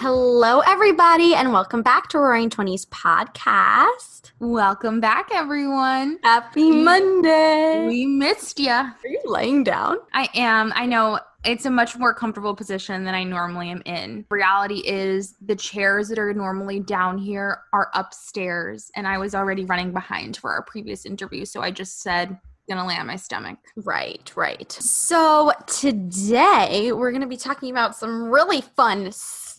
Do you believe? Hello, everybody, and welcome back to Roaring Twenties Podcast. Welcome back, everyone. Happy Monday. We missed you. Are you laying down? I am. I know it's a much more comfortable position than I normally am in. Reality is the chairs that are normally down here are upstairs, and I was already running behind for our previous interview, so I just said, gonna lay on my stomach. Right, right. So today we're going to be talking about some really fun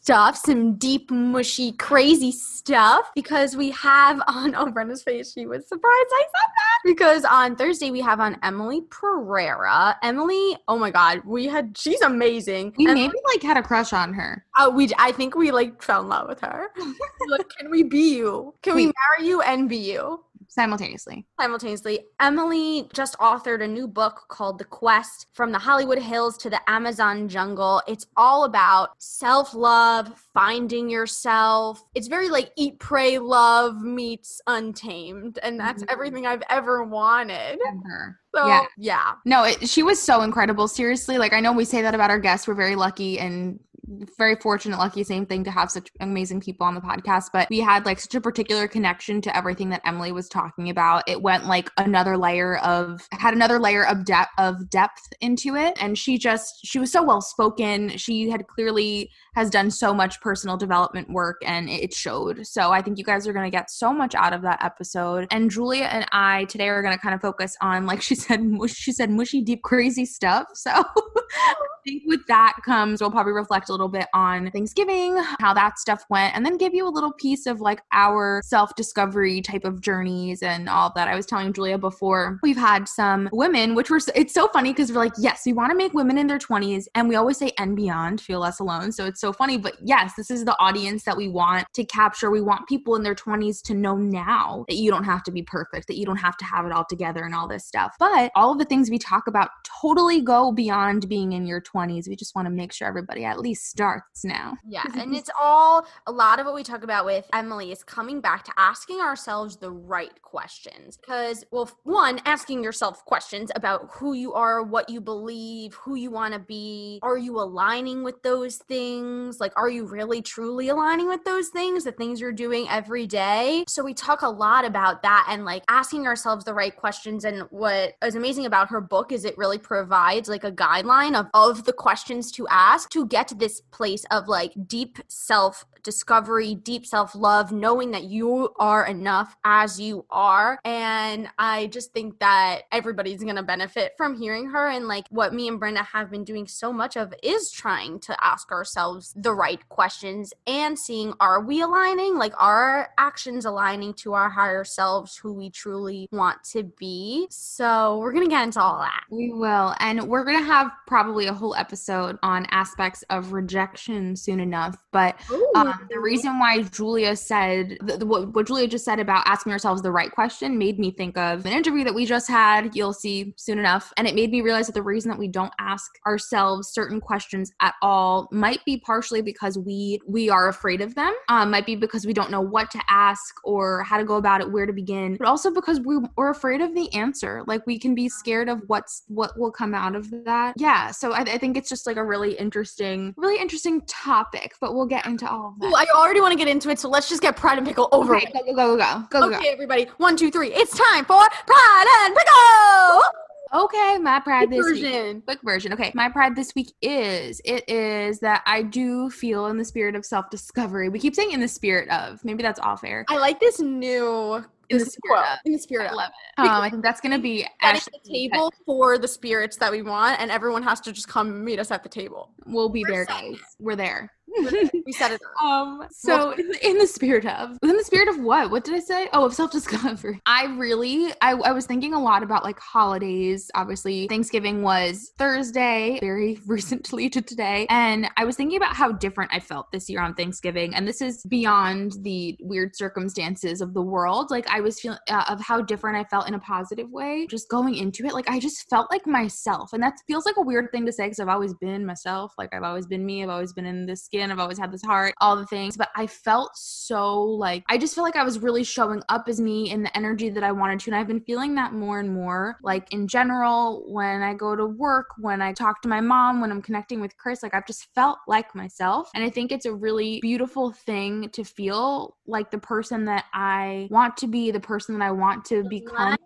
stuff, some deep, mushy, crazy stuff because we have on oh Brenda's face, she was surprised I said that. Because on Thursday we have on Emily Pereira. Emily, oh my god, we had she's amazing. We And, maybe like had a crush on her. uh, we I think we like fell in love with her. like, can we be you? Can we marry you and be you? Simultaneously. simultaneously. Emily just authored a new book called The Quest From the Hollywood Hills to the Amazon Jungle. It's all about self love, finding yourself. It's very like eat, pray, love meets untamed. And that's Mhm. everything I've ever wanted. Her. So, Yeah. yeah. No, it, she was so incredible. Seriously, like I know we say that about our guests. We're very lucky and very fortunate, lucky, same thing to have such amazing people on the podcast. But we had like such a particular connection to everything that Emily was talking about. It went like another layer of had another layer of depth of depth into it, and she just she was so well spoken. She had clearly has done so much personal development work and it showed. So I think you guys are going to get so much out of that episode. And Julia and I today are going to kind of focus on like she said mush, she said mushy deep crazy stuff. So I think with that comes we'll probably reflect a little bit on Thanksgiving, how that stuff went, and then give you a little piece of like our self-discovery type of journeys and all that. I was telling Julia before we've had some women, which were it's so funny because we're like, yes, we want to make women in their 20s, and we always say and beyond feel less alone. So it's so funny. But yes, this is the audience that we want to capture. We want people in their 20s to know now that you don't have to be perfect, that you don't have to have it all together and all this stuff. But all of the things we talk about totally go beyond being in your 20s. We just want to make sure everybody at least starts now. Yeah, and it's all a lot of what we talk about with Emily is coming back to asking ourselves the right questions. Because, well, one, asking yourself questions about who you are, what you believe, who you want to be. Are you aligning with those things? Like, are you really truly aligning with those things, the things you're doing every day? So, we talk a lot about that and like asking ourselves the right questions. And what is amazing about her book is it really provides like a guideline of, of the questions to ask to get to this place of like deep self discovery, deep self love, knowing that you are enough as you are. And I just think that everybody's going to benefit from hearing her. And like what me and Brenda have been doing so much of is trying to ask ourselves the right questions and seeing are we aligning? Like, are our actions aligning to our higher selves, who we truly want to be? So we're going to get into all that. We will. And we're going to have probably a whole episode on aspects of rejection soon enough. But um, the reason why Julia said what, what Julia just said about asking ourselves the right question made me think of an interview that we just had. You'll see soon enough. And it made me realize that the reason that we don't ask ourselves certain questions at all might be partially because we we are afraid of them. Um, might be because we don't know what to ask or how to go about it, where to begin. But also because we, we're afraid of the answer. Like we can be scared of what's what will come out of that. Yeah. So I, I think it's just like a really interesting, really interesting topic. But we'll get into all. Ooh, I already want to get into it, so let's just get Pride and Pickle over Okay, with. go, go, go, go, go, go, Okay, everybody. One, two, three. It's time for Pride and Pickle! Okay, my pride this week. version. Quick version. Okay, my pride this week is it is that I do feel in the spirit of self discovery. We keep saying in the spirit of. Maybe that's all fair. I like this new In the spirit of. In the spirit I love it. Um, I think that's gonna be Setting Ashley. the table for the spirits that we want, and everyone has to just come meet us at the table. We'll be We're there, guys. We're there. We said it. Um. So in the, in the spirit of, in the spirit of what? What did I say? Oh, of self discovery. I really, I, I was thinking a lot about like holidays. Obviously, Thanksgiving was Thursday, very recently to today, and I was thinking about how different I felt this year on Thanksgiving, and this is beyond the weird circumstances of the world. Like I was feeling uh, of how different I felt in a positive way, just going into it. Like I just felt like myself, and that feels like a weird thing to say because I've always been myself. Like I've always been me. I've always been in this skin. I've always had this heart, all the things. But I felt so like I just feel like I was really showing up as me in the energy that I wanted to, and I've been feeling that more and more. Like in general, when I go to work, when I talk to my mom, when I'm connecting with Chris, like I've just felt like myself, and I think it's a really beautiful thing to feel like the person that I want to be, the person that I want to become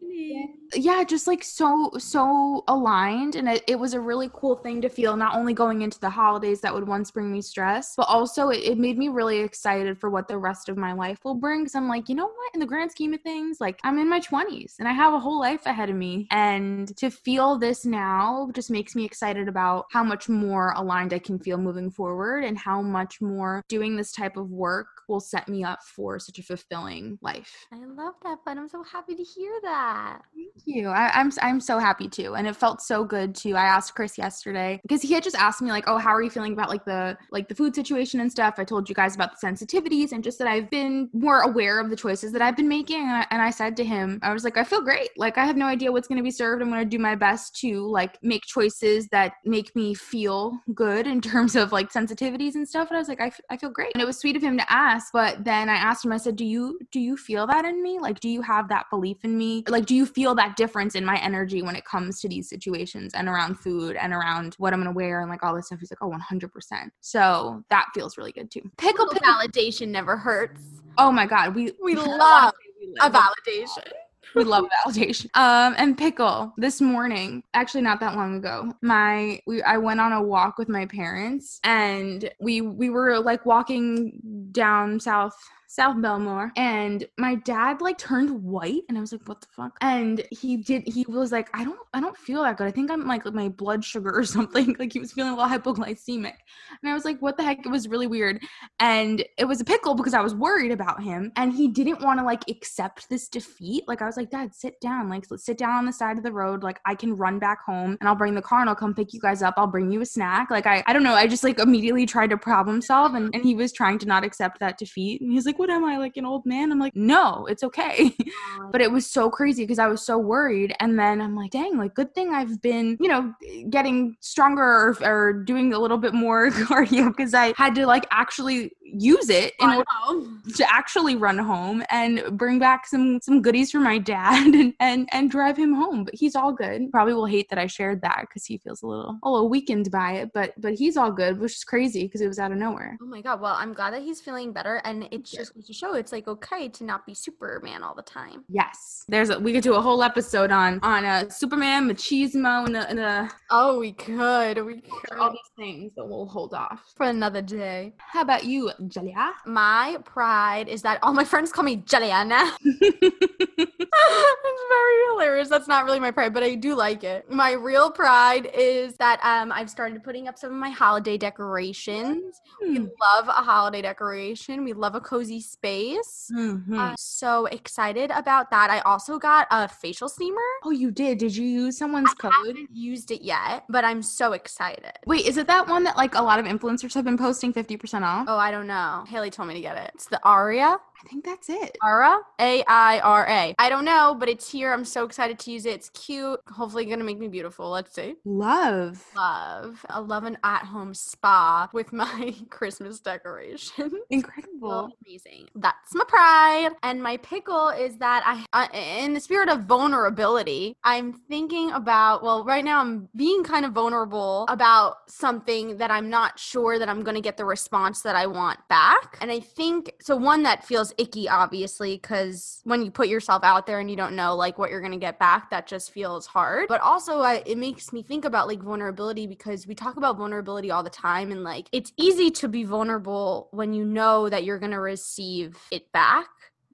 yeah just like so so aligned and it, it, was a really cool thing to feel not only going into the holidays that would once bring me stress but also it, it made me really excited for what the rest of my life will bring because i'm like you know what? In the grand scheme of things like i'm in my 20s and i have a whole life ahead of me. And to feel this now just makes me excited about how much more aligned i can feel moving forward and how much more doing this type of work will set me up for such a fulfilling life. I love that but i'm so happy to hear that. Thank you. I, I'm I'm so happy too, and it felt so good too. I asked Chris yesterday because he had just asked me like, "Oh, how are you feeling about like the like the food situation and stuff?" I told you guys about the sensitivities and just that I've been more aware of the choices that I've been making, and I, and I said to him, I was like, "I feel great. Like I have no idea what's going to be served. I'm going to do my best to like make choices that make me feel good in terms of like sensitivities and stuff." And I was like, I, f- I feel great, and it was sweet of him to ask. But then I asked him, I said, "Do you do you feel that in me? Like, do you have that belief in me? Like, do you feel that difference in my energy when it comes to these situations and around food and around what I'm gonna wear and like all this stuff. He's like, oh, 100%. So that feels really good too. Pickle, pickle validation never hurts. Oh my God. We, we love a validation. we love validation. Um, and pickle this morning, actually not that long ago, my we I went on a walk with my parents and we we were like walking down south South Belmore, and my dad like turned white, and I was like, "What the fuck?" And he did. He was like, "I don't, I don't feel that good. I think I'm like my blood sugar or something." Like he was feeling a little hypoglycemic, and I was like, "What the heck?" It was really weird, and it was a pickle because I was worried about him, and he didn't want to like accept this defeat. Like I was like, "Dad, sit down. Like let's sit down on the side of the road. Like I can run back home, and I'll bring the car, and I'll come pick you guys up. I'll bring you a snack." Like I, I don't know. I just like immediately tried to problem solve, and and he was trying to not accept that defeat, and he's like, "What am I like an old man?" I'm like, "No, it's okay." but it was so crazy because I was so worried, and then I'm like, "Dang, like good thing I've been, you know, getting stronger or, or doing a little bit more cardio because I had to like actually use it in order to actually run home and bring back some some goodies for my dad and and and drive him home. But he's all good. Probably will hate that I shared that because he feels a little a little weakened by it. But but he's all good, which is crazy because it was out of nowhere. Oh my god! Well, I'm glad that he's feeling better, and it's just to show it's like okay to not be Superman all the time. Yes, there's a, we could do a whole episode on on a uh, Superman machismo and the, and the oh we could we could all these things, but we'll hold off for another day. How about you, Julia? My pride is that all my friends call me Juliana. it's very hilarious. That's not really my pride, but I do like it. My real pride is that um I've started putting up some of my holiday decorations. Mm. We love a holiday decoration. We love a cozy space. Mm-hmm. Uh, so excited about that. I also got a facial steamer. Oh, you did? Did you use someone's I code? I haven't used it yet, but I'm so excited. Wait, is it that one that like a lot of influencers have been posting 50% off? Oh, I don't know. Haley told me to get it. It's the Aria. I think that's it. Aira? A I R A. I don't know, but it's here. I'm so excited to use it. It's cute. Hopefully, going to make me beautiful. Let's see. Love. Love. I love an at home spa with my Christmas decoration. Incredible. amazing. That's my pride. And my pickle is that I, uh, in the spirit of vulnerability, I'm thinking about, well, right now I'm being kind of vulnerable about something that I'm not sure that I'm going to get the response that I want back. And I think, so one that feels icky, obviously, because when you put yourself out there and you don't know like what you're gonna get back, that just feels hard. But also, I, it makes me think about like vulnerability because we talk about vulnerability all the time, and like it's easy to be vulnerable when you know that you're gonna receive it back.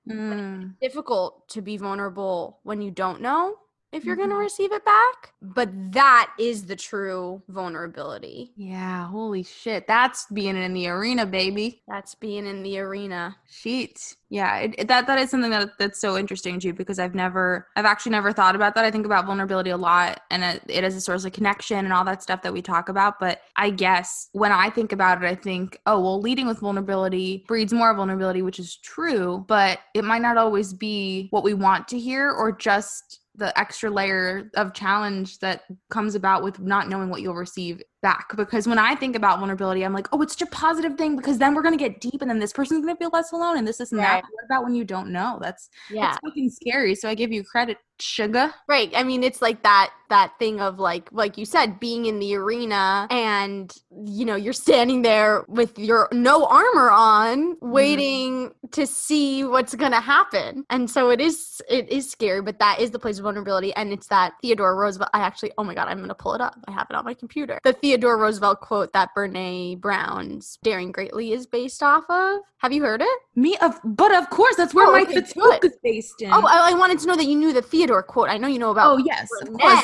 Mm. difficult to be vulnerable when you don't know if you're going to mm-hmm. receive it back. But that is the true vulnerability. Yeah, holy shit. That's being in the arena, baby. That's being in the arena. Sheet. Yeah, it, it- that that is something that that's so interesting too because I've never I've actually never thought about that. I think about vulnerability a lot and it, it is a source of connection and all that stuff that we talk about, but I guess when I think about it I think, oh, well leading with vulnerability breeds more vulnerability, which is true, but it might not always be what we want to hear or just the extra layer of challenge that comes about with not knowing what you'll receive back because when i think about vulnerability i'm like oh it's such a positive thing because then we're going to get deep and then this person's going to feel less alone and this this and Right. that what about when you don't know that's Yeah. that's fucking scary so i give you credit sugar Right. I mean, it's like that that thing of like like you said, being in the arena and you know, you're standing there with your no armor on, mm-hmm. waiting to see what's gonna happen. And so it is it is scary, but that is the place of vulnerability. And it's that Theodore Roosevelt I actually oh my god, I'm gonna pull it up. I have it on my computer. The Theodore Roosevelt quote that Brene Brown's Daring Greatly is based off of. Have you heard it? me of but of course that's where Oh, my okay, book is based in Oh, I, I wanted to know that you knew the Theodore quote. I know you know about oh yes of course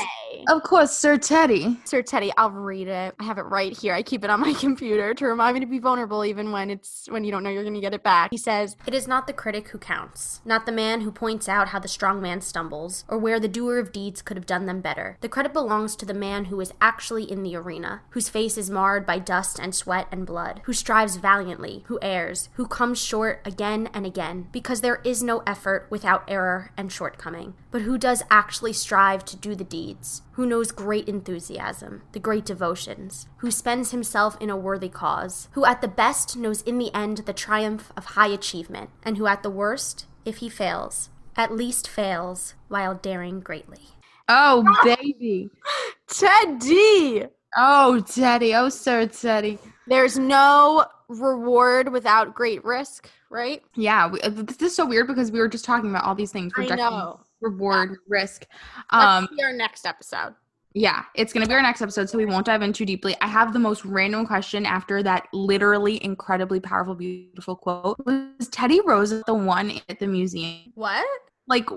of course sir teddy Sir Teddy, I'll read it. I have it right here. I keep it on my computer to remind me to be vulnerable even when it's when you don't know you're going to get it back. He says, "It is not the critic who counts, not the man who points out how the strong man stumbles or where the doer of deeds could have done them better. The credit belongs to the man who is actually in the arena, whose face is marred by dust and sweat and blood, who strives valiantly, who errs, who comes short again and again, because there is no effort without error and shortcoming, but who does actually strive to do the deeds, who knows great enthusiasm, the great devotions, who spends himself in a worthy cause, who at the best knows in the end the triumph of high achievement, and who at the worst, if he fails, at least fails while daring greatly. oh baby Teddy! Oh teddy oh sir teddy There's no reward without great risk, right? Yeah, we, uh, this is so weird because we were just talking about all these things: I know. reward, risk. Let's Um, see our next episode. yeah, it's gonna be our next episode, so we won't dive in too deeply. I have the most random question after that literally incredibly powerful, beautiful quote. Was Teddy Roosevelt the one at the museum? What? Like,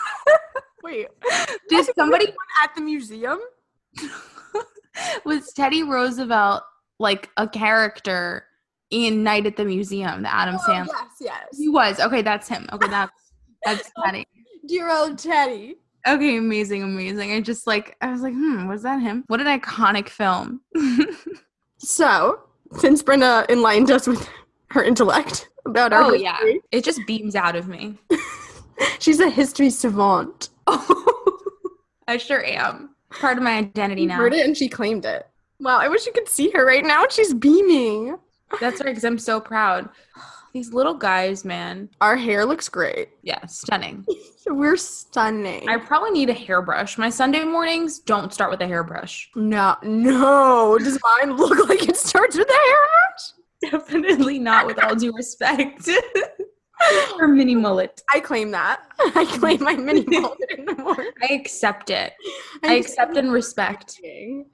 Wait. did somebody at the museum? was Teddy Roosevelt like a character in Night at the Museum? The Adam Oh, Sandler. yes, yes. He was okay. That's him. Okay, that's that's Teddy. Dear old Teddy. Okay, amazing, amazing. I just like I was like, hmm, was that him? What an iconic film. So, since Brenda enlightened us with her intellect about our oh history, yeah. It just beams out of me. she's a history savant. I sure am. Part of my identity now. heard it and she claimed it. Wow, I wish you could see her right now. She's beaming. That's right, because I'm so proud. These little guys, man. Our hair looks great. Yeah, stunning. We're stunning. I probably need a hairbrush. My Sunday mornings don't start with a hairbrush. no, no. Does mine look like it starts with a hairbrush? Definitely not with all due respect. or mini mullet. I claim that. I claim my mini mullet in the morning. I accept it. I I'm accept and respect.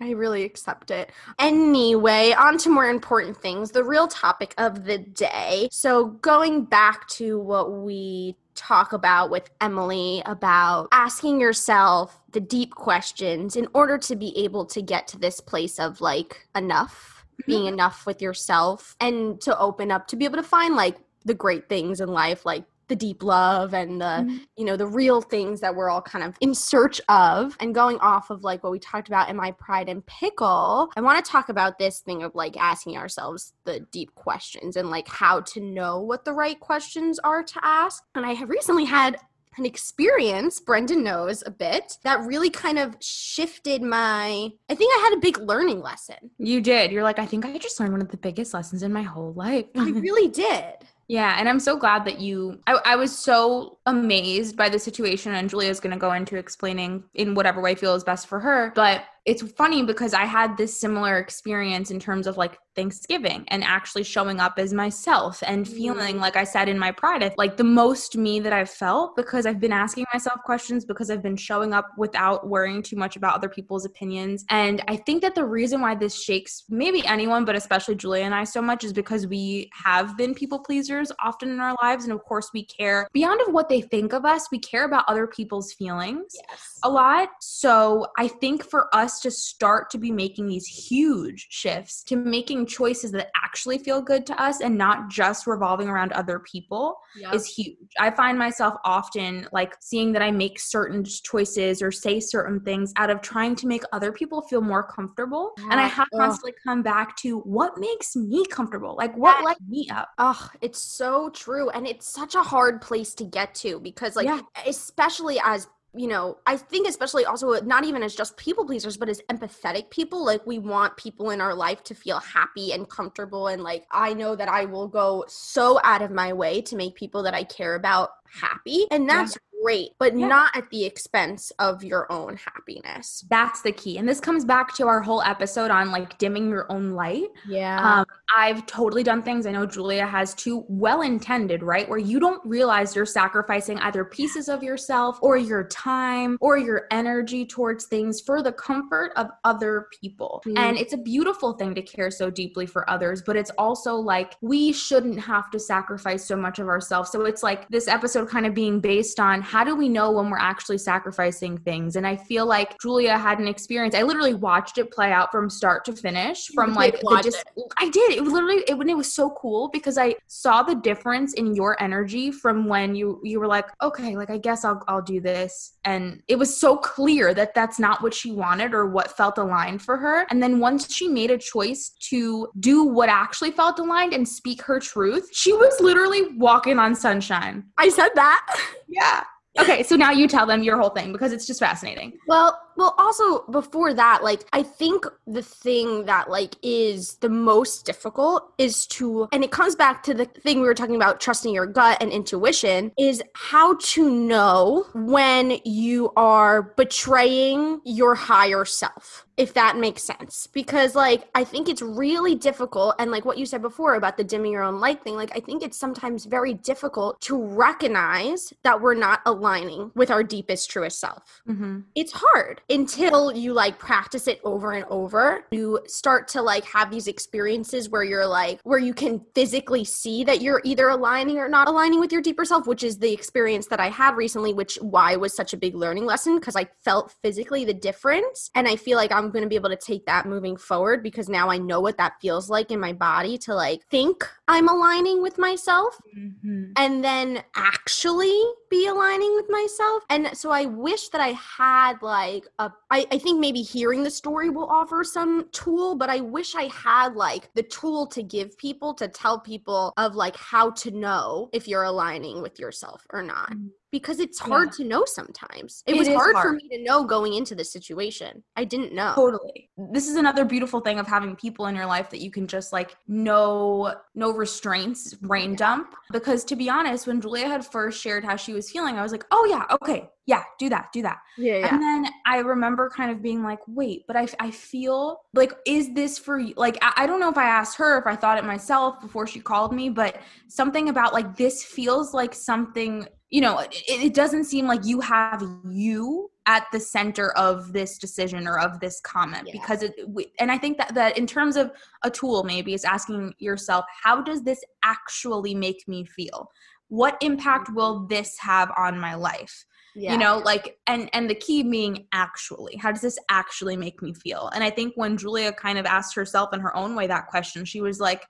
I really accept it. Anyway, on to more important things, the real topic of the day. So, going back to what we talk about with Emily about asking yourself the deep questions in order to be able to get to this place of like enough, being mm-hmm. enough with yourself, and to open up to be able to find like the great things in life, like the deep love and the Mhm. you know the real things that we're all kind of in search of and going off of like what we talked about in my pride and pickle i want to talk about this thing of like asking ourselves the deep questions and like how to know what the right questions are to ask and i have recently had an experience brenda knows a bit that really kind of shifted my i think i had a big learning lesson You did. You're like, I think I just learned one of the biggest lessons in my whole life. i really did yeah, and I'm so glad that you. I, I was so amazed by the situation, and Julia's going to go into explaining in whatever way feels best for her. But it's funny because I had this similar experience in terms of like Thanksgiving and actually showing up as myself and feeling, Mm. like I said in my pride, like the most me that I've felt because I've been asking myself questions, because I've been showing up without worrying too much about other people's opinions. And I think that the reason why this shakes maybe anyone, but especially Julia and I so much is because we have been people pleasers often in our lives. And of course, we care beyond of what they think of us, we care about other people's feelings Yes. a lot. So I think for us to start to be making these huge shifts to making choices that actually feel good to us and not just revolving around other people Yep. is huge. I find myself often like seeing that I make certain choices or say certain things out of trying to make other people feel more comfortable. And I have Ugh. constantly come back to what makes me comfortable? Like what That- lights me up? Oh, it's so true. And it's such a hard place to get to because, like, Yeah. especially as you know, I think especially also not even as just people pleasers, but as empathetic people, like we want people in our life to feel happy and comfortable. And like, I know that I will go so out of my way to make people that I care about happy. And that's great, but Yeah. not at the expense of your own happiness. That's the key. And this comes back to our whole episode on like dimming your own light. Yeah. Um, I've totally done things. I know Julia has too, well intended, right? Where you don't realize you're sacrificing either pieces of yourself or your time or your energy towards things for the comfort of other people. Mm. And it's a beautiful thing to care so deeply for others, but it's also like we shouldn't have to sacrifice so much of ourselves. So it's like this episode kind of being based on how do we know when we're actually sacrificing things? And I feel like Julia had an experience. I literally watched it play out from start to finish, from did like the I did. It was literally it, when it was so cool because I saw the difference in your energy from when you you were like, okay, like I guess I'll I'll do this, and it was so clear that that's not what she wanted or what felt aligned for her. And then once she made a choice to do what actually felt aligned and speak her truth, she was literally walking on sunshine. I said that. Yeah. Okay, so now you tell them your whole thing because it's just fascinating. Well, well also before that, like I think the thing that like is the most difficult is to and it comes back to the thing we were talking about trusting your gut and intuition is how to know when you are betraying your higher self. If that makes sense. Because like I think it's really difficult and like what you said before about the dimming your own light thing, like I think it's sometimes very difficult to recognize that we're not aligning with our deepest truest self Mm-hmm. it's hard until you like practice it over and over. You start to like have these experiences where you're like, where you can physically see that you're either aligning or not aligning with your deeper self, which is the experience that I had recently, which why was such a big learning lesson because I felt physically the difference. And I feel like I'm going to be able to take that moving forward because now I know what that feels like in my body to like think I'm aligning with myself Mm-hmm. and then actually be aligning with myself. And so I wish that I had like a I, I think maybe hearing the story will offer some tool, but I wish I had like the tool to give people to tell people of like how to know if you're aligning with yourself or not. Mhm. Because it's hard to know sometimes. It, It was is hard, for me to know going into the situation. I didn't know. Totally. This is another beautiful thing of having people in your life that you can just like no no restraints, brain dump. Because to be honest, when Julia had first shared how she was feeling, I was like, oh yeah, okay, yeah, do that, do that. Yeah, And then I remember kind of being like, wait, but I, I feel like, is this for you? Like, I, I don't know if I asked her, if I thought it myself before she called me, but something about like this feels like something, you know, it, it doesn't seem like you have you at the center of this decision or of this comment Yeah. because it we- and i think that that in terms of a tool maybe is asking yourself how does this actually make me feel what impact mm-hmm. will this have on my life yeah. you know like and and the key being actually how does this actually make me feel and i think when julia kind of asked herself in her own way that question she was like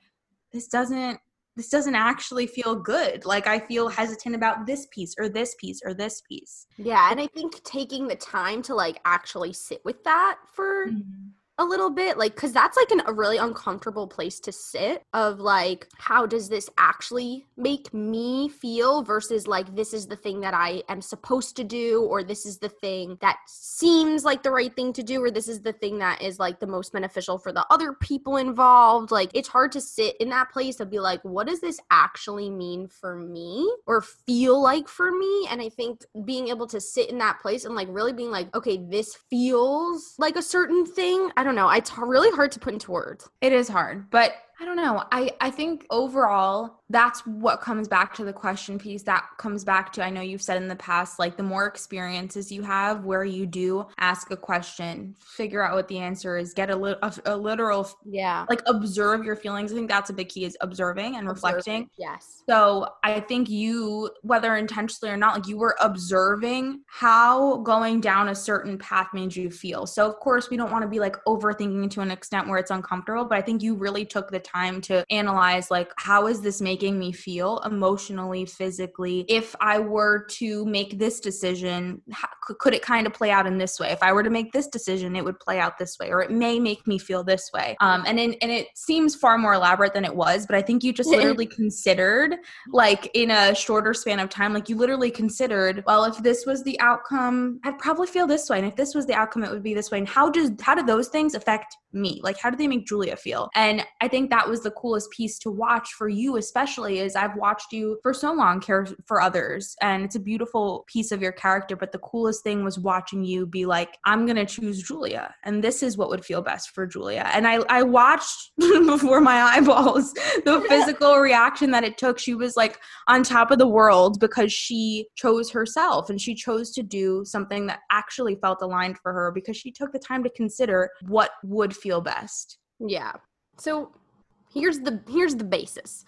this doesn't this doesn't actually feel good. Like i feel hesitant about this piece or this piece or this piece. Yeah, and I think taking the time to like actually sit with that for mm-hmm. A little bit like because that's like an, a really uncomfortable place to sit of like how does this actually make me feel versus like this is the thing that i am supposed to do or this is the thing that seems like the right thing to do or this is the thing that is like the most beneficial for the other people involved. Like it's hard to sit in that place of be like what does this actually mean for me or feel like for me? And i think being able to sit in that place and like really being like okay this feels like a certain thing i don't know. It's really hard to put into words. It is hard but I don't know. I I think overall that's what comes back to the question piece. That comes back to I know you've said in the past like the more experiences you have where you do ask a question, figure out what the answer is, get a, li- a, a literal yeah, like observe your feelings. I think that's a big key is observing and observing, reflecting. Yes. So I think you whether intentionally or not like you were observing how going down a certain path made you feel. So of course we don't want to be like overthinking to an extent where it's uncomfortable, but I think you really took the time to analyze like how is this making me feel emotionally physically? If i were to make this decision how, could it kind of play out in this way? If i were to make this decision it would play out this way or it may make me feel this way. Um and in, and it seems far more elaborate than it was but i think you just literally considered like in a shorter span of time like you literally considered well if this was the outcome i'd probably feel this way and if this was the outcome it would be this way. And how does how do those things affect me? Like how do they make julia feel? And i think that was the coolest piece to watch for you especially is i've watched you for so long care for others and it's a beautiful piece of your character but the coolest thing was watching you be like i'm gonna choose julia and this is what would feel best for julia. And i i watched before my eyeballs the physical reaction that it took. She was like on top of the world because she chose herself and she chose to do something that actually felt aligned for her because she took the time to consider what would feel best. Yeah. So here's the here's the basis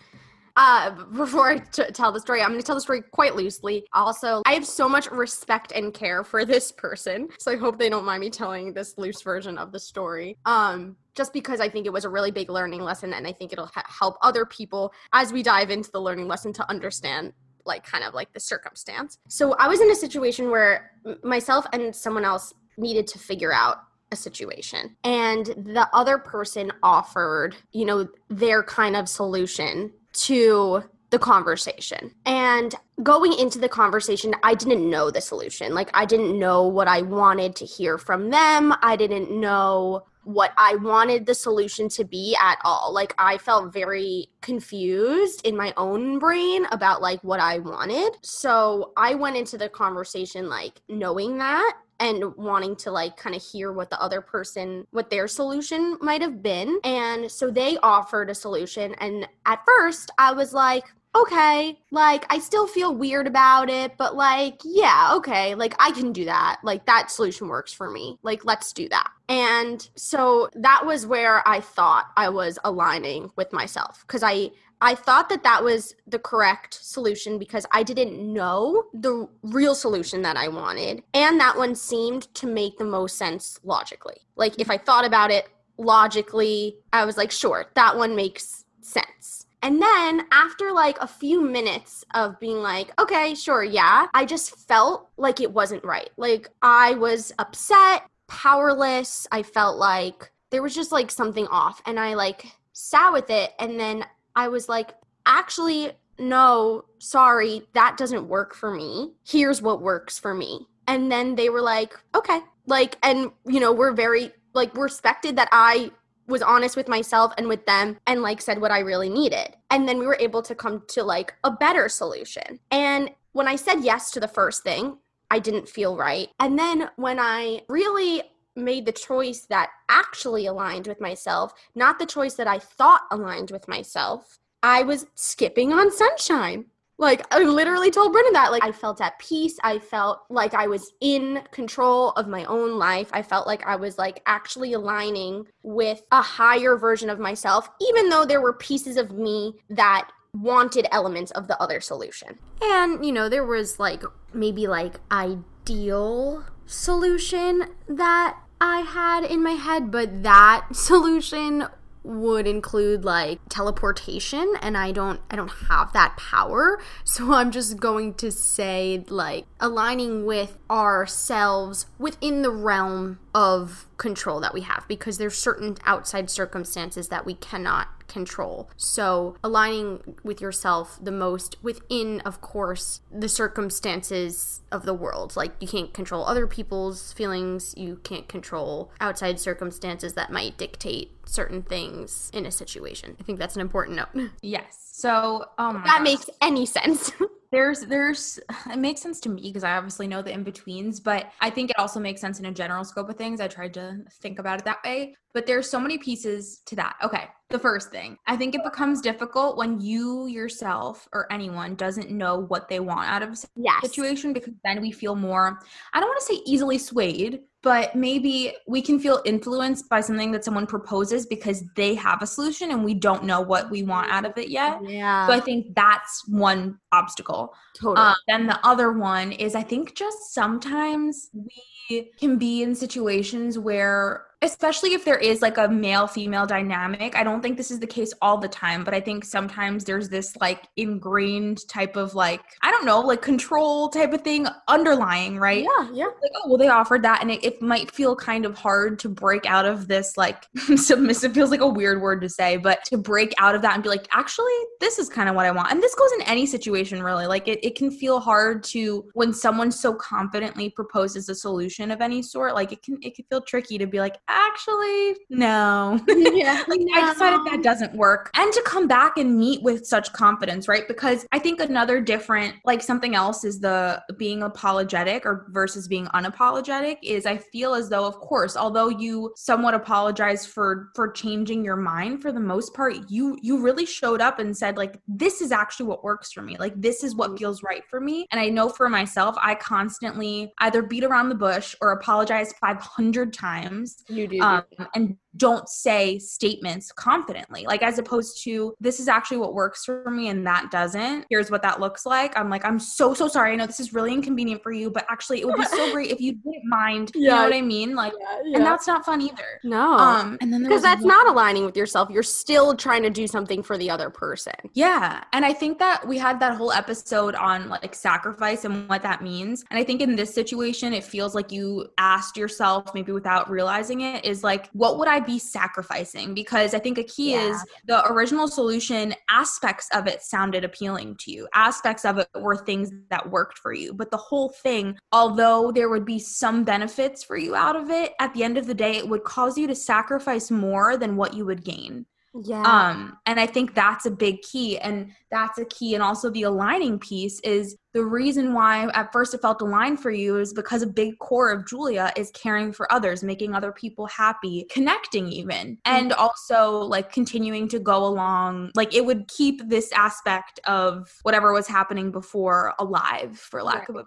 uh, before I t- tell the story, I'm going to tell the story quite loosely. Also, I have so much respect and care for this person, so I hope they don't mind me telling this loose version of the story. Um, just because I think it was a really big learning lesson, and I think it'll ha- help other people as we dive into the learning lesson to understand like kind of like the circumstance. So I was in a situation where myself and someone else needed to figure out a situation and the other person offered you know their kind of solution to the conversation and going into the conversation i didn't know the solution like i didn't know what i wanted to hear from them i didn't know what I wanted the solution to be at all. Like I felt very confused in my own brain about like what I wanted. So I went into the conversation like knowing that and wanting to like kind of hear what the other person what their solution might have been. And so they offered a solution and at first i was like okay like i still feel weird about it but like yeah okay like i can do that. Like that solution works for me. Like let's do that. And so that was where i thought i was aligning with myself because i I thought that that was the correct solution because I didn't know the real solution that I wanted. And that one seemed to make the most sense logically. Like, if I thought about it logically, I was like, sure, that one makes sense. And then after like a few minutes of being like, okay, sure, yeah, I just felt like it wasn't right. Like, I was upset, powerless. I felt like there was just like something off. And I like sat with it and then I was like, actually, no, sorry, that doesn't work for me. Here's what works for me. And then they were like, okay. Like, and, you know, we're very, like, respected that I was honest with myself and with them and, like, said what I really needed. And then we were able to come to, like, a better solution. And when I said yes to the first thing, I didn't feel right. And then when I really made the choice that actually aligned with myself, not the choice that I thought aligned with myself, I was skipping on sunshine. Like I literally told Brenda that. Like I felt at peace. I felt like I was in control of my own life. I felt like I was like actually aligning with a higher version of myself, even though there were pieces of me that wanted elements of the other solution. And, you know, there was like maybe like ideal solution that I had in my head, but that solution would include like teleportation and I don't I don't have that power. So I'm just going to say like aligning with ourselves within the realm of control that we have because there's certain outside circumstances that we cannot control. So, aligning with yourself the most within, of course, the circumstances of the world. Like, you can't control other people's feelings, you can't control outside circumstances that might dictate certain things in a situation. I think that's an important note. Yes. So, um, that gosh. makes any sense. there's there's it makes sense to me because I obviously know the in betweens, but I think it also makes sense in a general scope of things. I tried to think about it that way, but there's so many pieces to that. Okay, the first thing I think it becomes difficult when you yourself or anyone doesn't know what they want out of a yes. situation because then we feel more. I don't want to say easily swayed, but maybe we can feel influenced by something that someone proposes because they have a solution and we don't know what we want out of it yet. Yeah. So I think that's one obstacle. Totally. Um, then the other one is I think just sometimes we can be in situations where especially if there is like a male female dynamic. I don't think this is the case all the time, but I think sometimes there's this like ingrained type of like, I don't know, like control type of thing underlying, right? Yeah, yeah. Like, oh, well, they offered that. And it, it might feel kind of hard to break out of this like submissive feels like a weird word to say, but to break out of that and be like, actually, this is kind of what I want. And this goes in any situation, really. Like, it, it can feel hard to when someone so confidently proposes a solution of any sort, like, it can, it can feel tricky to be like, actually, no. Yeah. like no. I decided that doesn't work. And to come back and meet with such confidence, right? Because I think another different, like something else is the being apologetic or versus being unapologetic is I feel as though, of course, although you somewhat apologize for for changing your mind for the most part, you you really showed up and said, like, this is actually what works for me. Like this is what mm. feels right for me. And I know for myself, I constantly either beat around the bush or apologize 500 times. You do. Um, and don't say statements confidently like as opposed to this is actually what works for me and that doesn't. Here's what that looks like. I'm like i'm so so sorry. I know this is really inconvenient for you but actually it would be so great if you didn't mind. Yeah. you know what i mean? Like yeah, yeah. and that's not fun either. No. Um and then because that's one- not aligning with yourself. You're still trying to do something for the other person. Yeah and i think that we had that whole episode on like sacrifice and what that means. And i think in this situation it feels like you asked yourself maybe without realizing it is like what would i be sacrificing because I think a key yeah. is the original solution aspects of it sounded appealing to you. Aspects of it were things that worked for you. But the whole thing, although there would be some benefits for you out of it, at the end of the day, it would cause you to sacrifice more than what you would gain. Yeah. Um, and I think that's a big key. And that's a key. And also the aligning piece is the reason why at first it felt aligned for you is because a big core of Julia is caring for others, making other people happy, connecting even, and mm-hmm. also like continuing to go along. Like it would keep this aspect of whatever was happening before alive, for lack right. of a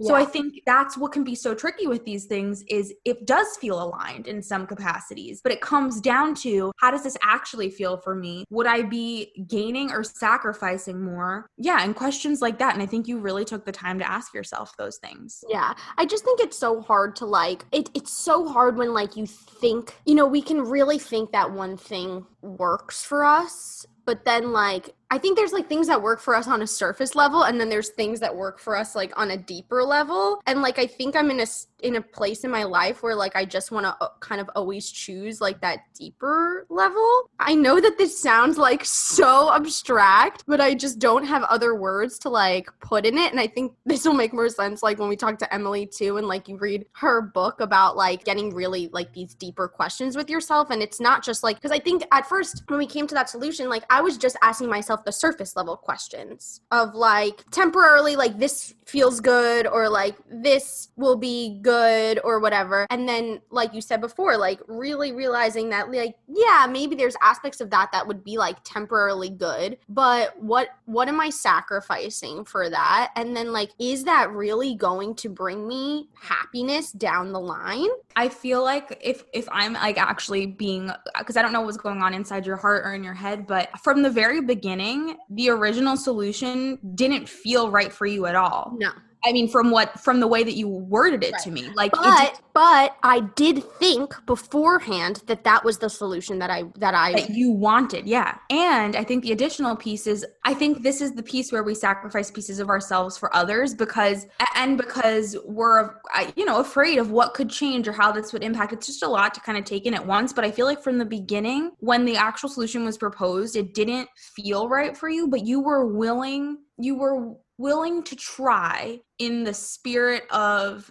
Yeah. So I think that's what can be so tricky with these things is it does feel aligned in some capacities, but it comes down to how does this actually feel for me? Would I be gaining or sacrificing more? Yeah, and questions like that. And I think you really took the time to ask yourself those things. Yeah. I just think it's so hard to like it it's so hard when like you think, you know, we can really think that one thing works for us but then like I think there's like things that work for us on a surface level and then there's things that work for us like on a deeper level. And like I think I'm in a in a place in my life where like I just want to uh, kind of always choose like that deeper level. I know that this sounds like so abstract, but I just don't have other words to like put in it and I think this will make more sense like when we talk to Emily too and like you read her book about like getting really like these deeper questions with yourself and it's not just like cuz I think at first when we came to that solution like I was just asking myself the surface level questions of like temporarily like this feels good or like this will be good or whatever. And then like you said before like really realizing that like yeah maybe there's aspects of that that would be like temporarily good but what what am i sacrificing for that? And then like is that really going to bring me happiness down the line? I feel like if if i'm like actually being because i don't know what's going on inside your heart or in your head but from the very beginning the original solution didn't feel right for you at all. No. I mean, from what from the way that you worded it Right. to me, like, But did- but I did think beforehand that that was the solution that I that I that you wanted, yeah. And I think the additional piece is, I think this is the piece where we sacrifice pieces of ourselves for others because, and because we're, you know, afraid of what could change or how this would impact. It's just a lot to kind of take in at once. But I feel like from the beginning, when the actual solution was proposed, it didn't feel right for you, but you were willing, you were willing to try in the spirit of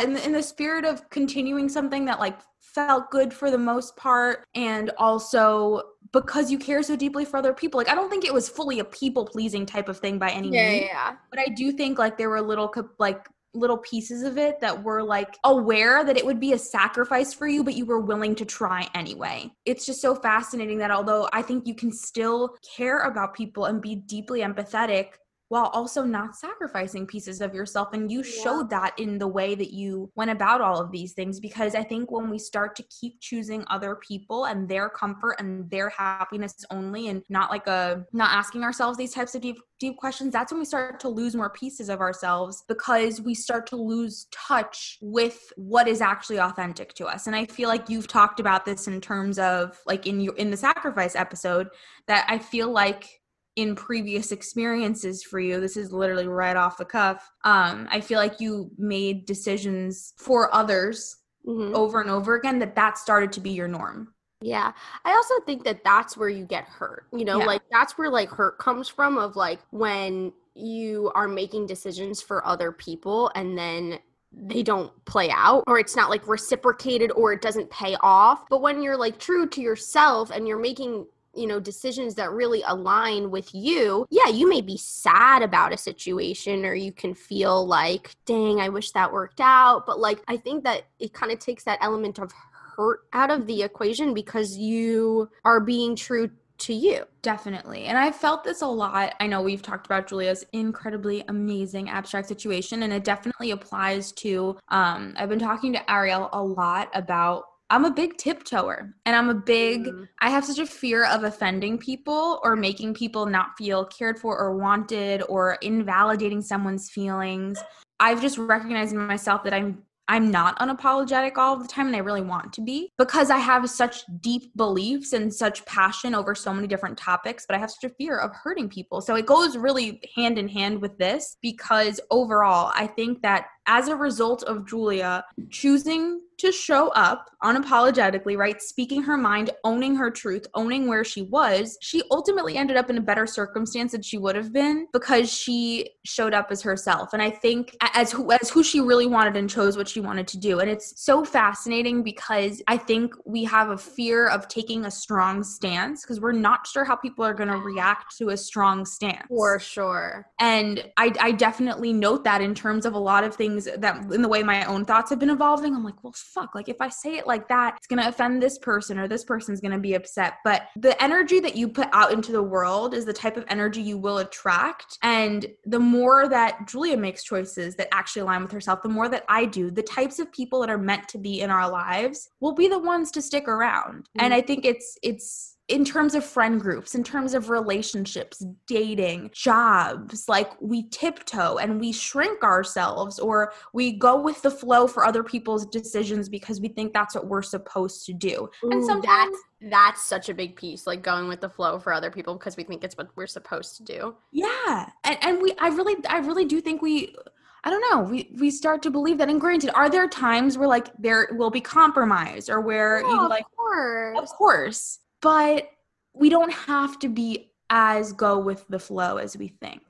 in, the, spirit of continuing something that like felt good for the most part and also because you care so deeply for other people like i don't think it was fully a people pleasing type of thing by any yeah, means yeah, yeah. but i do think like there were little like little pieces of it that were like aware that it would be a sacrifice for you but you were willing to try anyway it's just so fascinating that although i think you can still care about people and be deeply empathetic while also not sacrificing pieces of yourself and you Yeah. showed that in the way that you went about all of these things because i think when we start to keep choosing other people and their comfort and their happiness only and not like a not asking ourselves these types of deep deep questions that's when we start to lose more pieces of ourselves because we start to lose touch with what is actually authentic to us and i feel like you've talked about this in terms of like in your in the sacrifice episode that i feel like in previous experiences for you this is literally right off the cuff um i feel like you made decisions for others Mhm. over and over again that that started to be your norm Yeah. I also think that that's where you get hurt. You know, Yeah. like that's where like hurt comes from of like when you are making decisions for other people and then they don't play out or it's not like reciprocated or it doesn't pay off. But when you're like true to yourself and you're making you know decisions that really align with you yeah you may be sad about a situation or you can feel like dang i wish that worked out but like i think that it kind of takes that element of hurt out of the equation because you are being true to you Definitely. And I felt this a lot. I know we've talked about Julia's incredibly amazing abstract situation, and it definitely applies to. Um, I've been talking to Ariel a lot about. I'm a big tiptoer, and I'm a big. Mm. I have such a fear of offending people or making people not feel cared for or wanted or invalidating someone's feelings. I've just recognized in myself that I'm I'm not unapologetic all the time and I really want to be because I have such deep beliefs and such passion over so many different topics, but I have such a fear of hurting people. So it goes really hand in hand with this because overall, I think that as a result of Julia choosing to show up unapologetically, right? Speaking her mind, owning her truth, owning where she was, she ultimately ended up in a better circumstance than she would have been because she showed up as herself. And I think as who as who she really wanted and chose what she wanted to do. And it's so fascinating because I think we have a fear of taking a strong stance because we're not sure how people are going to react to a strong stance. for sure And I, I definitely note that in terms of a lot of things that in the way my own thoughts have been evolving. I'm like, well, fuck, like if I say it like that, it's going to offend this person or this person's going to be upset. But the energy that you put out into the world is the type of energy you will attract. And the more that Julia makes choices that actually align with herself, the more that I do, the types of people that are meant to be in our lives will be the ones to stick around. And mm-hmm. I think it's, it's, in terms of friend groups, in terms of relationships, dating, jobs, like we tiptoe and we shrink ourselves or we go with the flow for other people's decisions because we think that's what we're supposed to do. and Ooh, sometimes, that's that's such a big piece like going with the flow for other people because we think it's what we're supposed to do yeah. And, and we, I really, I really do think we, I don't know. We we start to believe that. And granted, are there times where like there will be compromise or where Yeah, you of like course. Of course, but we don't have to be as go with the flow as we think.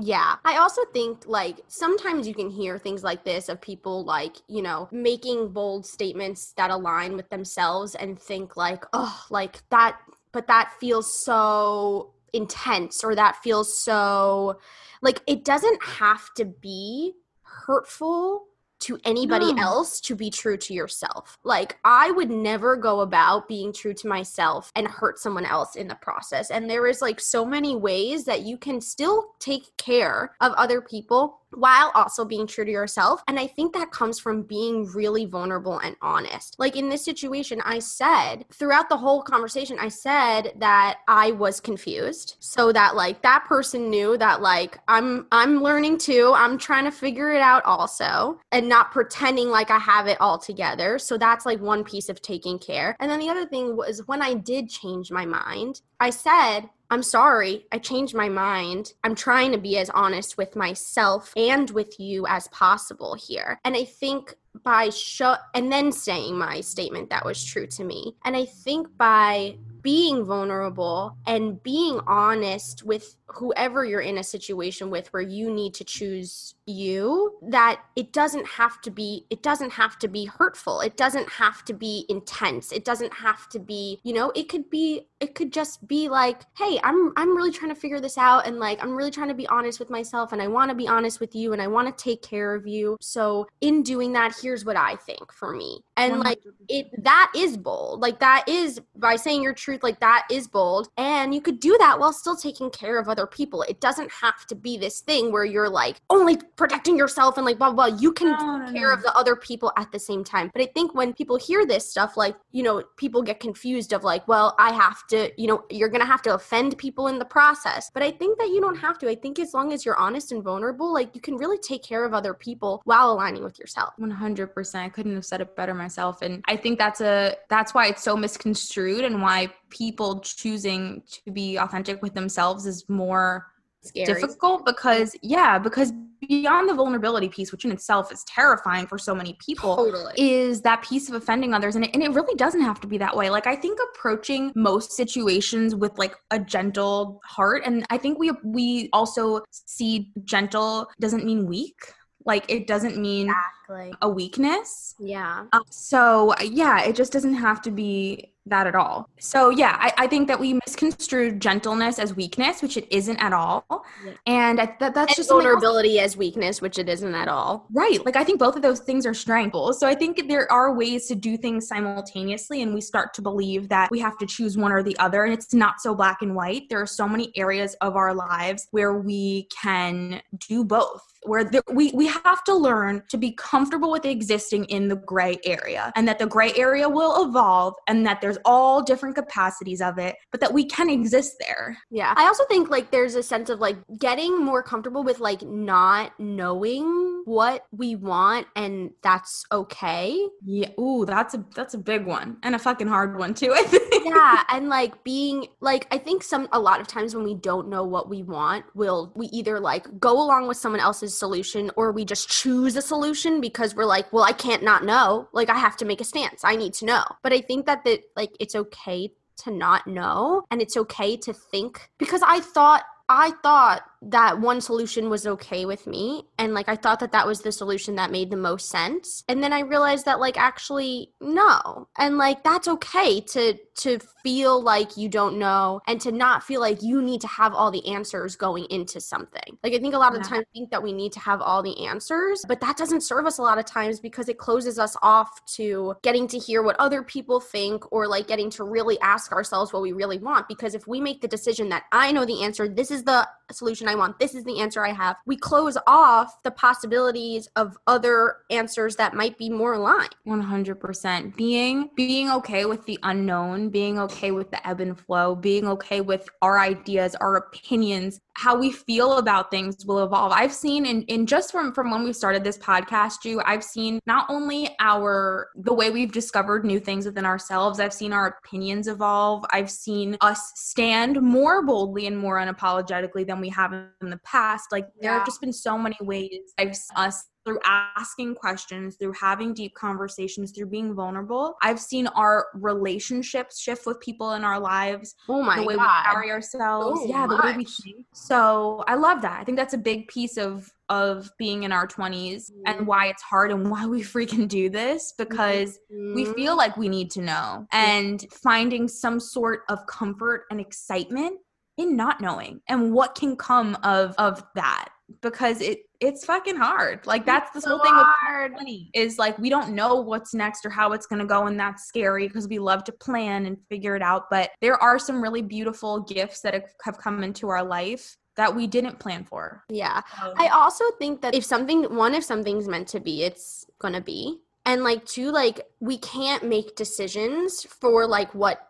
Yeah. I also think like sometimes you can hear things like this of people like, you know, making bold statements that align with themselves and think like, oh, like that, but that feels so intense or that feels so like it doesn't have to be hurtful to anybody No. else to be true to yourself. Like I would never go about being true to myself and hurt someone else in the process. And there is like so many ways that you can still take care of other people while also being true to yourself. And I think that comes from being really vulnerable and honest. Like in this situation, I said throughout the whole conversation, I said that I was confused so that like that person knew that like I'm I'm learning too. I'm trying to figure it out also and not pretending like I have it all together. So that's like one piece of taking care. And then the other thing was when I did change my mind, I said I'm sorry, I changed my mind. I'm trying to be as honest with myself and with you as possible here. And I think by show and then saying my statement that was true to me. And I think by being vulnerable and being honest with whoever you're in a situation with where you need to choose you that it doesn't have to be it doesn't have to be hurtful. It doesn't have to be intense. It doesn't have to be you know it could be it could just be like hey i'm i'm really trying to figure this out and like i'm really trying to be honest with myself and i want to be honest with you and i want to take care of you. So in doing that here's what i think for me. And 100%. like it that is bold. Like that is by saying your truth like that is bold and you could do that while still taking care of other people. It doesn't have to be this thing where you're like only protecting yourself and like blah blah, blah. you can no, take no, care no. of the other people at the same time. But i think when people hear this stuff like you know people get confused of like well i have to you know you're gonna have to offend people in the process. But i think that you don't have to. I think as long as you're honest and vulnerable like you can really take care of other people while aligning with yourself. 100% i couldn't have said it better myself. And i think that's a that's why it's so misconstrued and why people choosing to be authentic with themselves is more Scary. difficult because yeah because beyond the vulnerability piece which in itself is terrifying for so many people totally. is that piece of offending others and it, and it really doesn't have to be that way like i think approaching most situations with like a gentle heart and i think we we also see gentle doesn't mean weak like it doesn't mean exactly. a weakness yeah um, so yeah it just doesn't have to be that at all. So yeah, I, I, think that we misconstrue gentleness as weakness, which it isn't at all. Yeah. And I, that, that's and just vulnerability as weakness, which it isn't at all. Right. Like I think both of those things are strengths. So I think there are ways to do things simultaneously, and we start to believe that we have to choose one or the other, and it's not so black and white. There are so many areas of our lives where we can do both where the, we we have to learn to be comfortable with existing in the gray area and that the gray area will evolve and that there's all different capacities of it but that we can exist there. Yeah. I also think like there's a sense of like getting more comfortable with like not knowing what we want and that's okay. Yeah. Ooh that's a that's a big one and a fucking hard one too yeah. And like being like i think some a lot of times when we don't know what we want we'll we either like go along with someone else's solution or we just choose a solution because we're like well i can't not know. Like i have to make a stance. I need to know. But i think that that like it's okay to not know and it's okay to think because i thought i thought that one solution was okay with me and like I thought that that was the solution that made the most sense. And then I realized that like actually no. And like that's okay to to feel like you don't know and to not feel like you need to have all the answers going into something. Like I think a lot of the time think that we need to have all the answers but that doesn't serve us a lot of times because it closes us off to getting to hear what other people think or like getting to really ask ourselves what we really want. Because if we make the decision that I know the answer this is the solution I want. This is the answer I have. We close off the possibilities of other answers that might be more aligned. 100%. Being being okay with the unknown, being okay with the ebb and flow, being okay with our ideas, our opinions, how we feel about things will evolve. I've seen in, in just from from when we started this podcast, you, I've seen not only our the way we've discovered new things within ourselves, I've seen our opinions evolve. I've seen us stand more boldly and more unapologetically than we have in the past. Like there have just been so many ways I've us through asking questions, through having deep conversations, through being vulnerable. I've seen our relationships shift with people in our lives. Oh my the way God. we carry ourselves. Oh, yeah, much. the way we think. So I love that. I think that's a big piece of of being in our 20s mm-hmm. and why it's hard and why we freaking do this because mm-hmm. we feel like we need to know and finding some sort of comfort and excitement in not knowing and what can come of of that because it it's fucking hard. Like that's the whole thing with hard money is like we don't know what's next or how it's going to go and that's scary because we love to plan and figure it out, but there are some really beautiful gifts that have come into our life that we didn't plan for. Yeah. I also think that if something, one, if something's meant to be, it's gonna be. And like, two, like, we can't make decisions for like what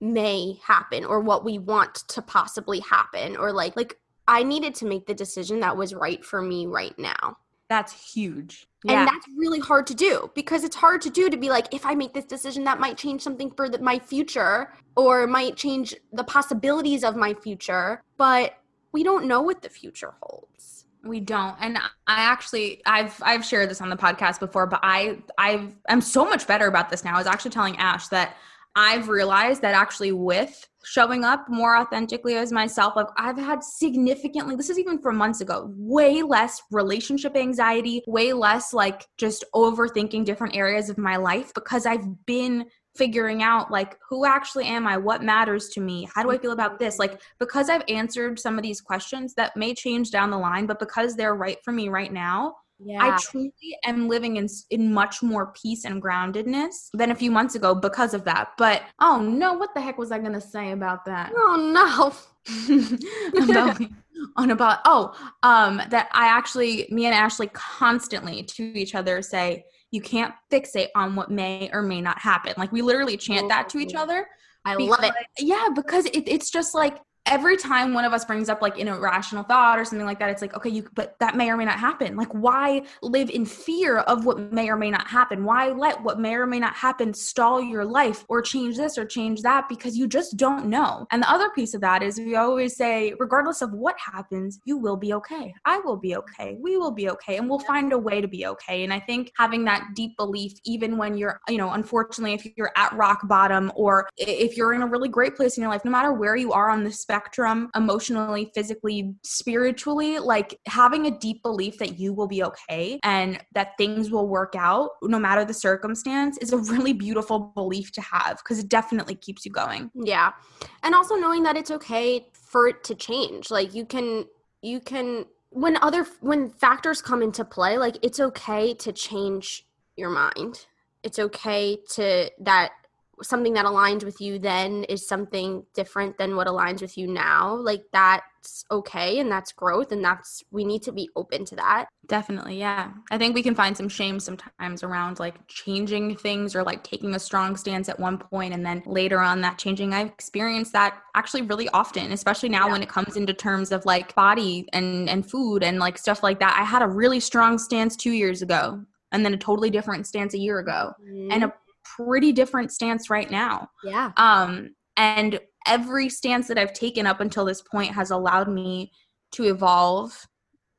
may happen or what we want to possibly happen or like, like, I needed to make the decision that was right for me right now. That's huge. And that's really hard to do because it's hard to do to be like, if I make this decision, that might change something for the, my future or might change the possibilities of my future. But we don't know what the future holds. We don't. And I actually I've I've shared this on the podcast before, but I I've I'm so much better about this now. I was actually telling Ash that I've realized that actually with showing up more authentically as myself, like I've had significantly, this is even from months ago, way less relationship anxiety, way less like just overthinking different areas of my life because I've been figuring out like who actually am I? What matters to me? How do I feel about this? Like because I've answered some of these questions that may change down the line, but because they're right for me right now, yeah. I truly am living in in much more peace and groundedness than a few months ago because of that. But oh no, what the heck was I gonna say about that? Oh no. about, on about oh um that I actually me and Ashley constantly to each other say you can't fixate on what may or may not happen. Like we literally chant that to each other. I because, love it. Yeah, because it, it's just like every time one of us brings up like an irrational thought or something like that, it's like, okay, you, but that may or may not happen. Like, why live in fear of what may or may not happen? Why let what may or may not happen stall your life or change this or change that? Because you just don't know. And the other piece of that is we always say, regardless of what happens, you will be okay. I will be okay. We will be okay. And we'll find a way to be okay. And I think having that deep belief, even when you're, you know, unfortunately, if you're at rock bottom or if you're in a really great place in your life, no matter where you are on the spectrum, spectrum emotionally, physically, spiritually, like having a deep belief that you will be okay and that things will work out no matter the circumstance is a really beautiful belief to have because it definitely keeps you going. Yeah. And also knowing that it's okay for it to change. Like you can you can when other when factors come into play, like it's okay to change your mind. It's okay to that something that aligns with you then is something different than what aligns with you now like that's okay and that's growth and that's we need to be open to that definitely yeah i think we can find some shame sometimes around like changing things or like taking a strong stance at one point and then later on that changing i've experienced that actually really often especially now yeah. when it comes into terms of like body and and food and like stuff like that i had a really strong stance two years ago and then a totally different stance a year ago mm-hmm. and a pretty different stance right now. Yeah. Um, and every stance that I've taken up until this point has allowed me to evolve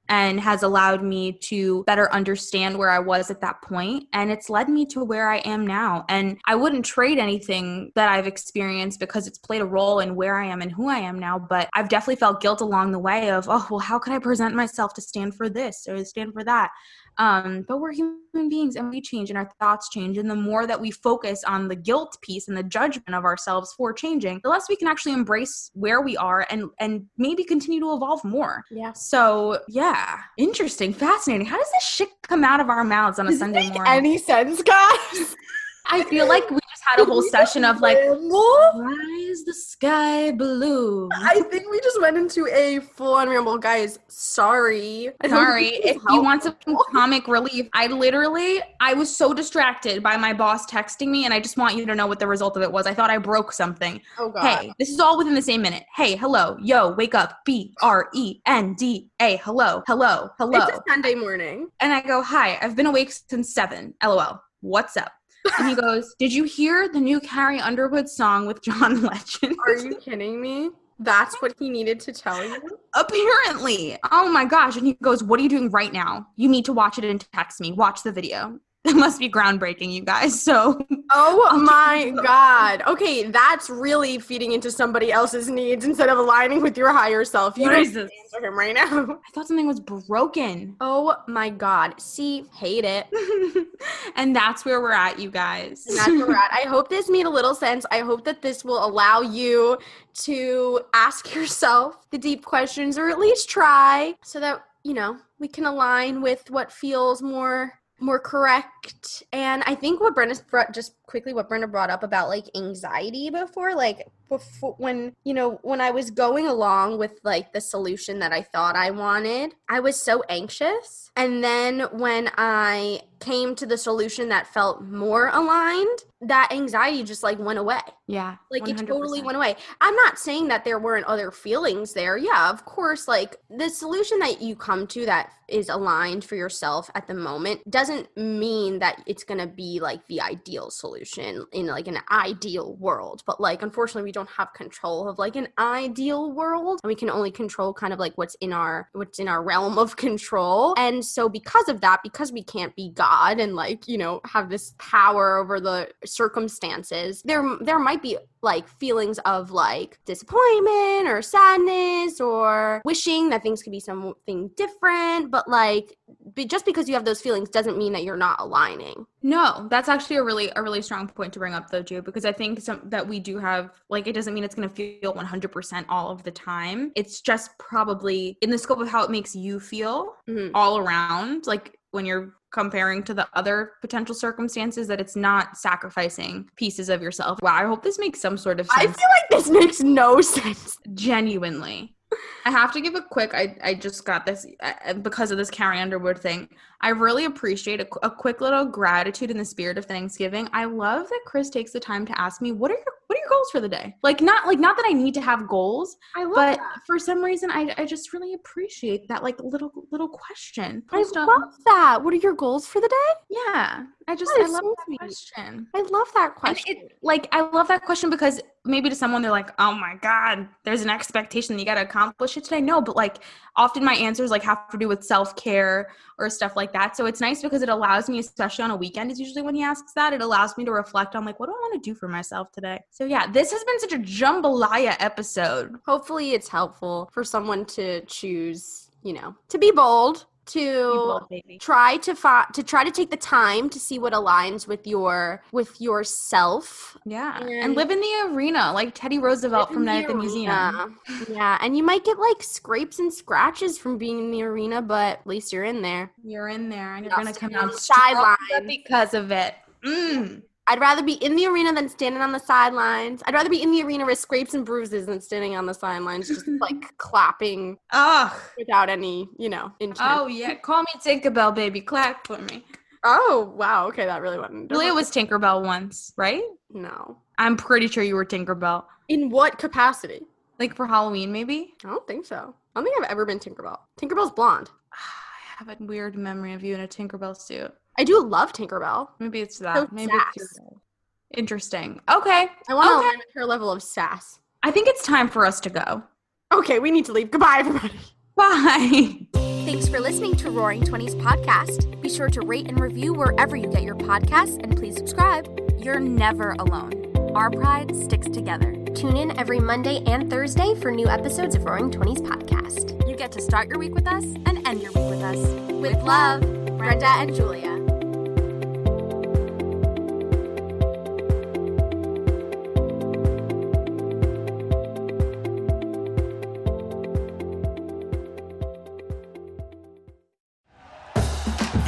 and has allowed me to better understand where I was at that point and it's led me to where I am now and I wouldn't trade anything that I've experienced because it's played a role in where I am and who I am now but I've definitely felt guilt along the way of oh well how can I present myself to stand for this or stand for that um, but we're human beings and we change and our thoughts change. And the more that we focus on the guilt piece and the judgment of ourselves for changing, the less we can actually embrace where we are and and maybe continue to evolve more. Yeah. So yeah, interesting, fascinating. How does this shit come out of our mouths on a Does Sunday morning? Any sense, guys? I feel like we just had a whole session of like, why is the sky blue? I think we just went into a full on ramble, guys. Sorry. Sorry. If you want some comic relief, I literally, I was so distracted by my boss texting me, and I just want you to know what the result of it was. I thought I broke something. Oh God. Hey, this is all within the same minute. Hey, hello, yo, wake up. B R E N D A. Hello, hello, hello. It's a Sunday morning. And I go, hi. I've been awake since seven. LOL. What's up? And he goes, Did you hear the new Carrie Underwood song with John Legend? Are you kidding me? That's what he needed to tell you? Apparently. Oh my gosh. And he goes, What are you doing right now? You need to watch it and text me. Watch the video. It must be groundbreaking, you guys. So, oh my god. Okay, that's really feeding into somebody else's needs instead of aligning with your higher self. You what is this? answer him right now. I thought something was broken. Oh my god. See, hate it. and that's where we're at, you guys. And that's where we're at. I hope this made a little sense. I hope that this will allow you to ask yourself the deep questions, or at least try, so that you know we can align with what feels more more correct. And I think what Brenda just quickly what Brenda brought up about like anxiety before, like before when you know when I was going along with like the solution that I thought I wanted, I was so anxious. And then when I came to the solution that felt more aligned, that anxiety just like went away. Yeah. Like it totally went away. I'm not saying that there weren't other feelings there. Yeah, of course, like the solution that you come to that is aligned for yourself at the moment doesn't mean that it's going to be like the ideal solution in like an ideal world. But like unfortunately, we don't have control of like an ideal world. And we can only control kind of like what's in our what's in our realm of control. And so because of that, because we can't be God and like, you know, have this power over the circumstances, there there might be like feelings of like disappointment or sadness or wishing that things could be something different but like just because you have those feelings doesn't mean that you're not aligning no that's actually a really a really strong point to bring up though too because i think some that we do have like it doesn't mean it's going to feel 100% all of the time it's just probably in the scope of how it makes you feel mm-hmm. all around like when you're comparing to the other potential circumstances that it's not sacrificing pieces of yourself. Wow, I hope this makes some sort of sense. I feel like this makes no sense. Genuinely. I have to give a quick. I I just got this uh, because of this Carrie Underwood thing. I really appreciate a, a, quick little gratitude in the spirit of Thanksgiving. I love that Chris takes the time to ask me what are your what are your goals for the day. Like not like not that I need to have goals, I love but that. for some reason I I just really appreciate that like little little question. I love that. What are your goals for the day? Yeah, I just I love so that sweet. question. I love that question. It, like I love that question because maybe to someone they're like, oh my god, there's an expectation that you got to accomplish it today. No, but like often my answers like have to do with self care or stuff like that. So it's nice because it allows me, especially on a weekend, is usually when he asks that, it allows me to reflect on like, what do I want to do for myself today? So yeah, this has been such a jambalaya episode. Hopefully it's helpful for someone to choose, you know, to be bold to try to fi- to try to take the time to see what aligns with your with yourself. Yeah, and, and live in the arena like Teddy Roosevelt from Night at the Museum. Yeah, and you might get like scrapes and scratches from being in the arena, but at least you're in there. You're in there, and you're gonna come out sideline because of it. Mm. I'd rather be in the arena than standing on the sidelines. I'd rather be in the arena with scrapes and bruises than standing on the sidelines, just like clapping Ugh. without any, you know, intent. Oh yeah, call me Tinkerbell, baby. Clap for me. Oh wow, okay, that really wasn't. Julia was Tinkerbell once, right? No, I'm pretty sure you were Tinkerbell. In what capacity? Like for Halloween, maybe? I don't think so. I don't think I've ever been Tinkerbell. Tinkerbell's blonde. I have a weird memory of you in a Tinkerbell suit. I do love Tinkerbell. Maybe it's that. So Maybe sass. it's interesting. Okay. I want to okay. align with her level of sass. I think it's time for us to go. Okay, we need to leave. Goodbye, everybody. Bye. Thanks for listening to Roaring Twenties podcast. Be sure to rate and review wherever you get your podcasts, and please subscribe. You're never alone. Our pride sticks together. Tune in every Monday and Thursday for new episodes of Roaring Twenties podcast. You get to start your week with us and end your week with us. With love, Brenda and Julia.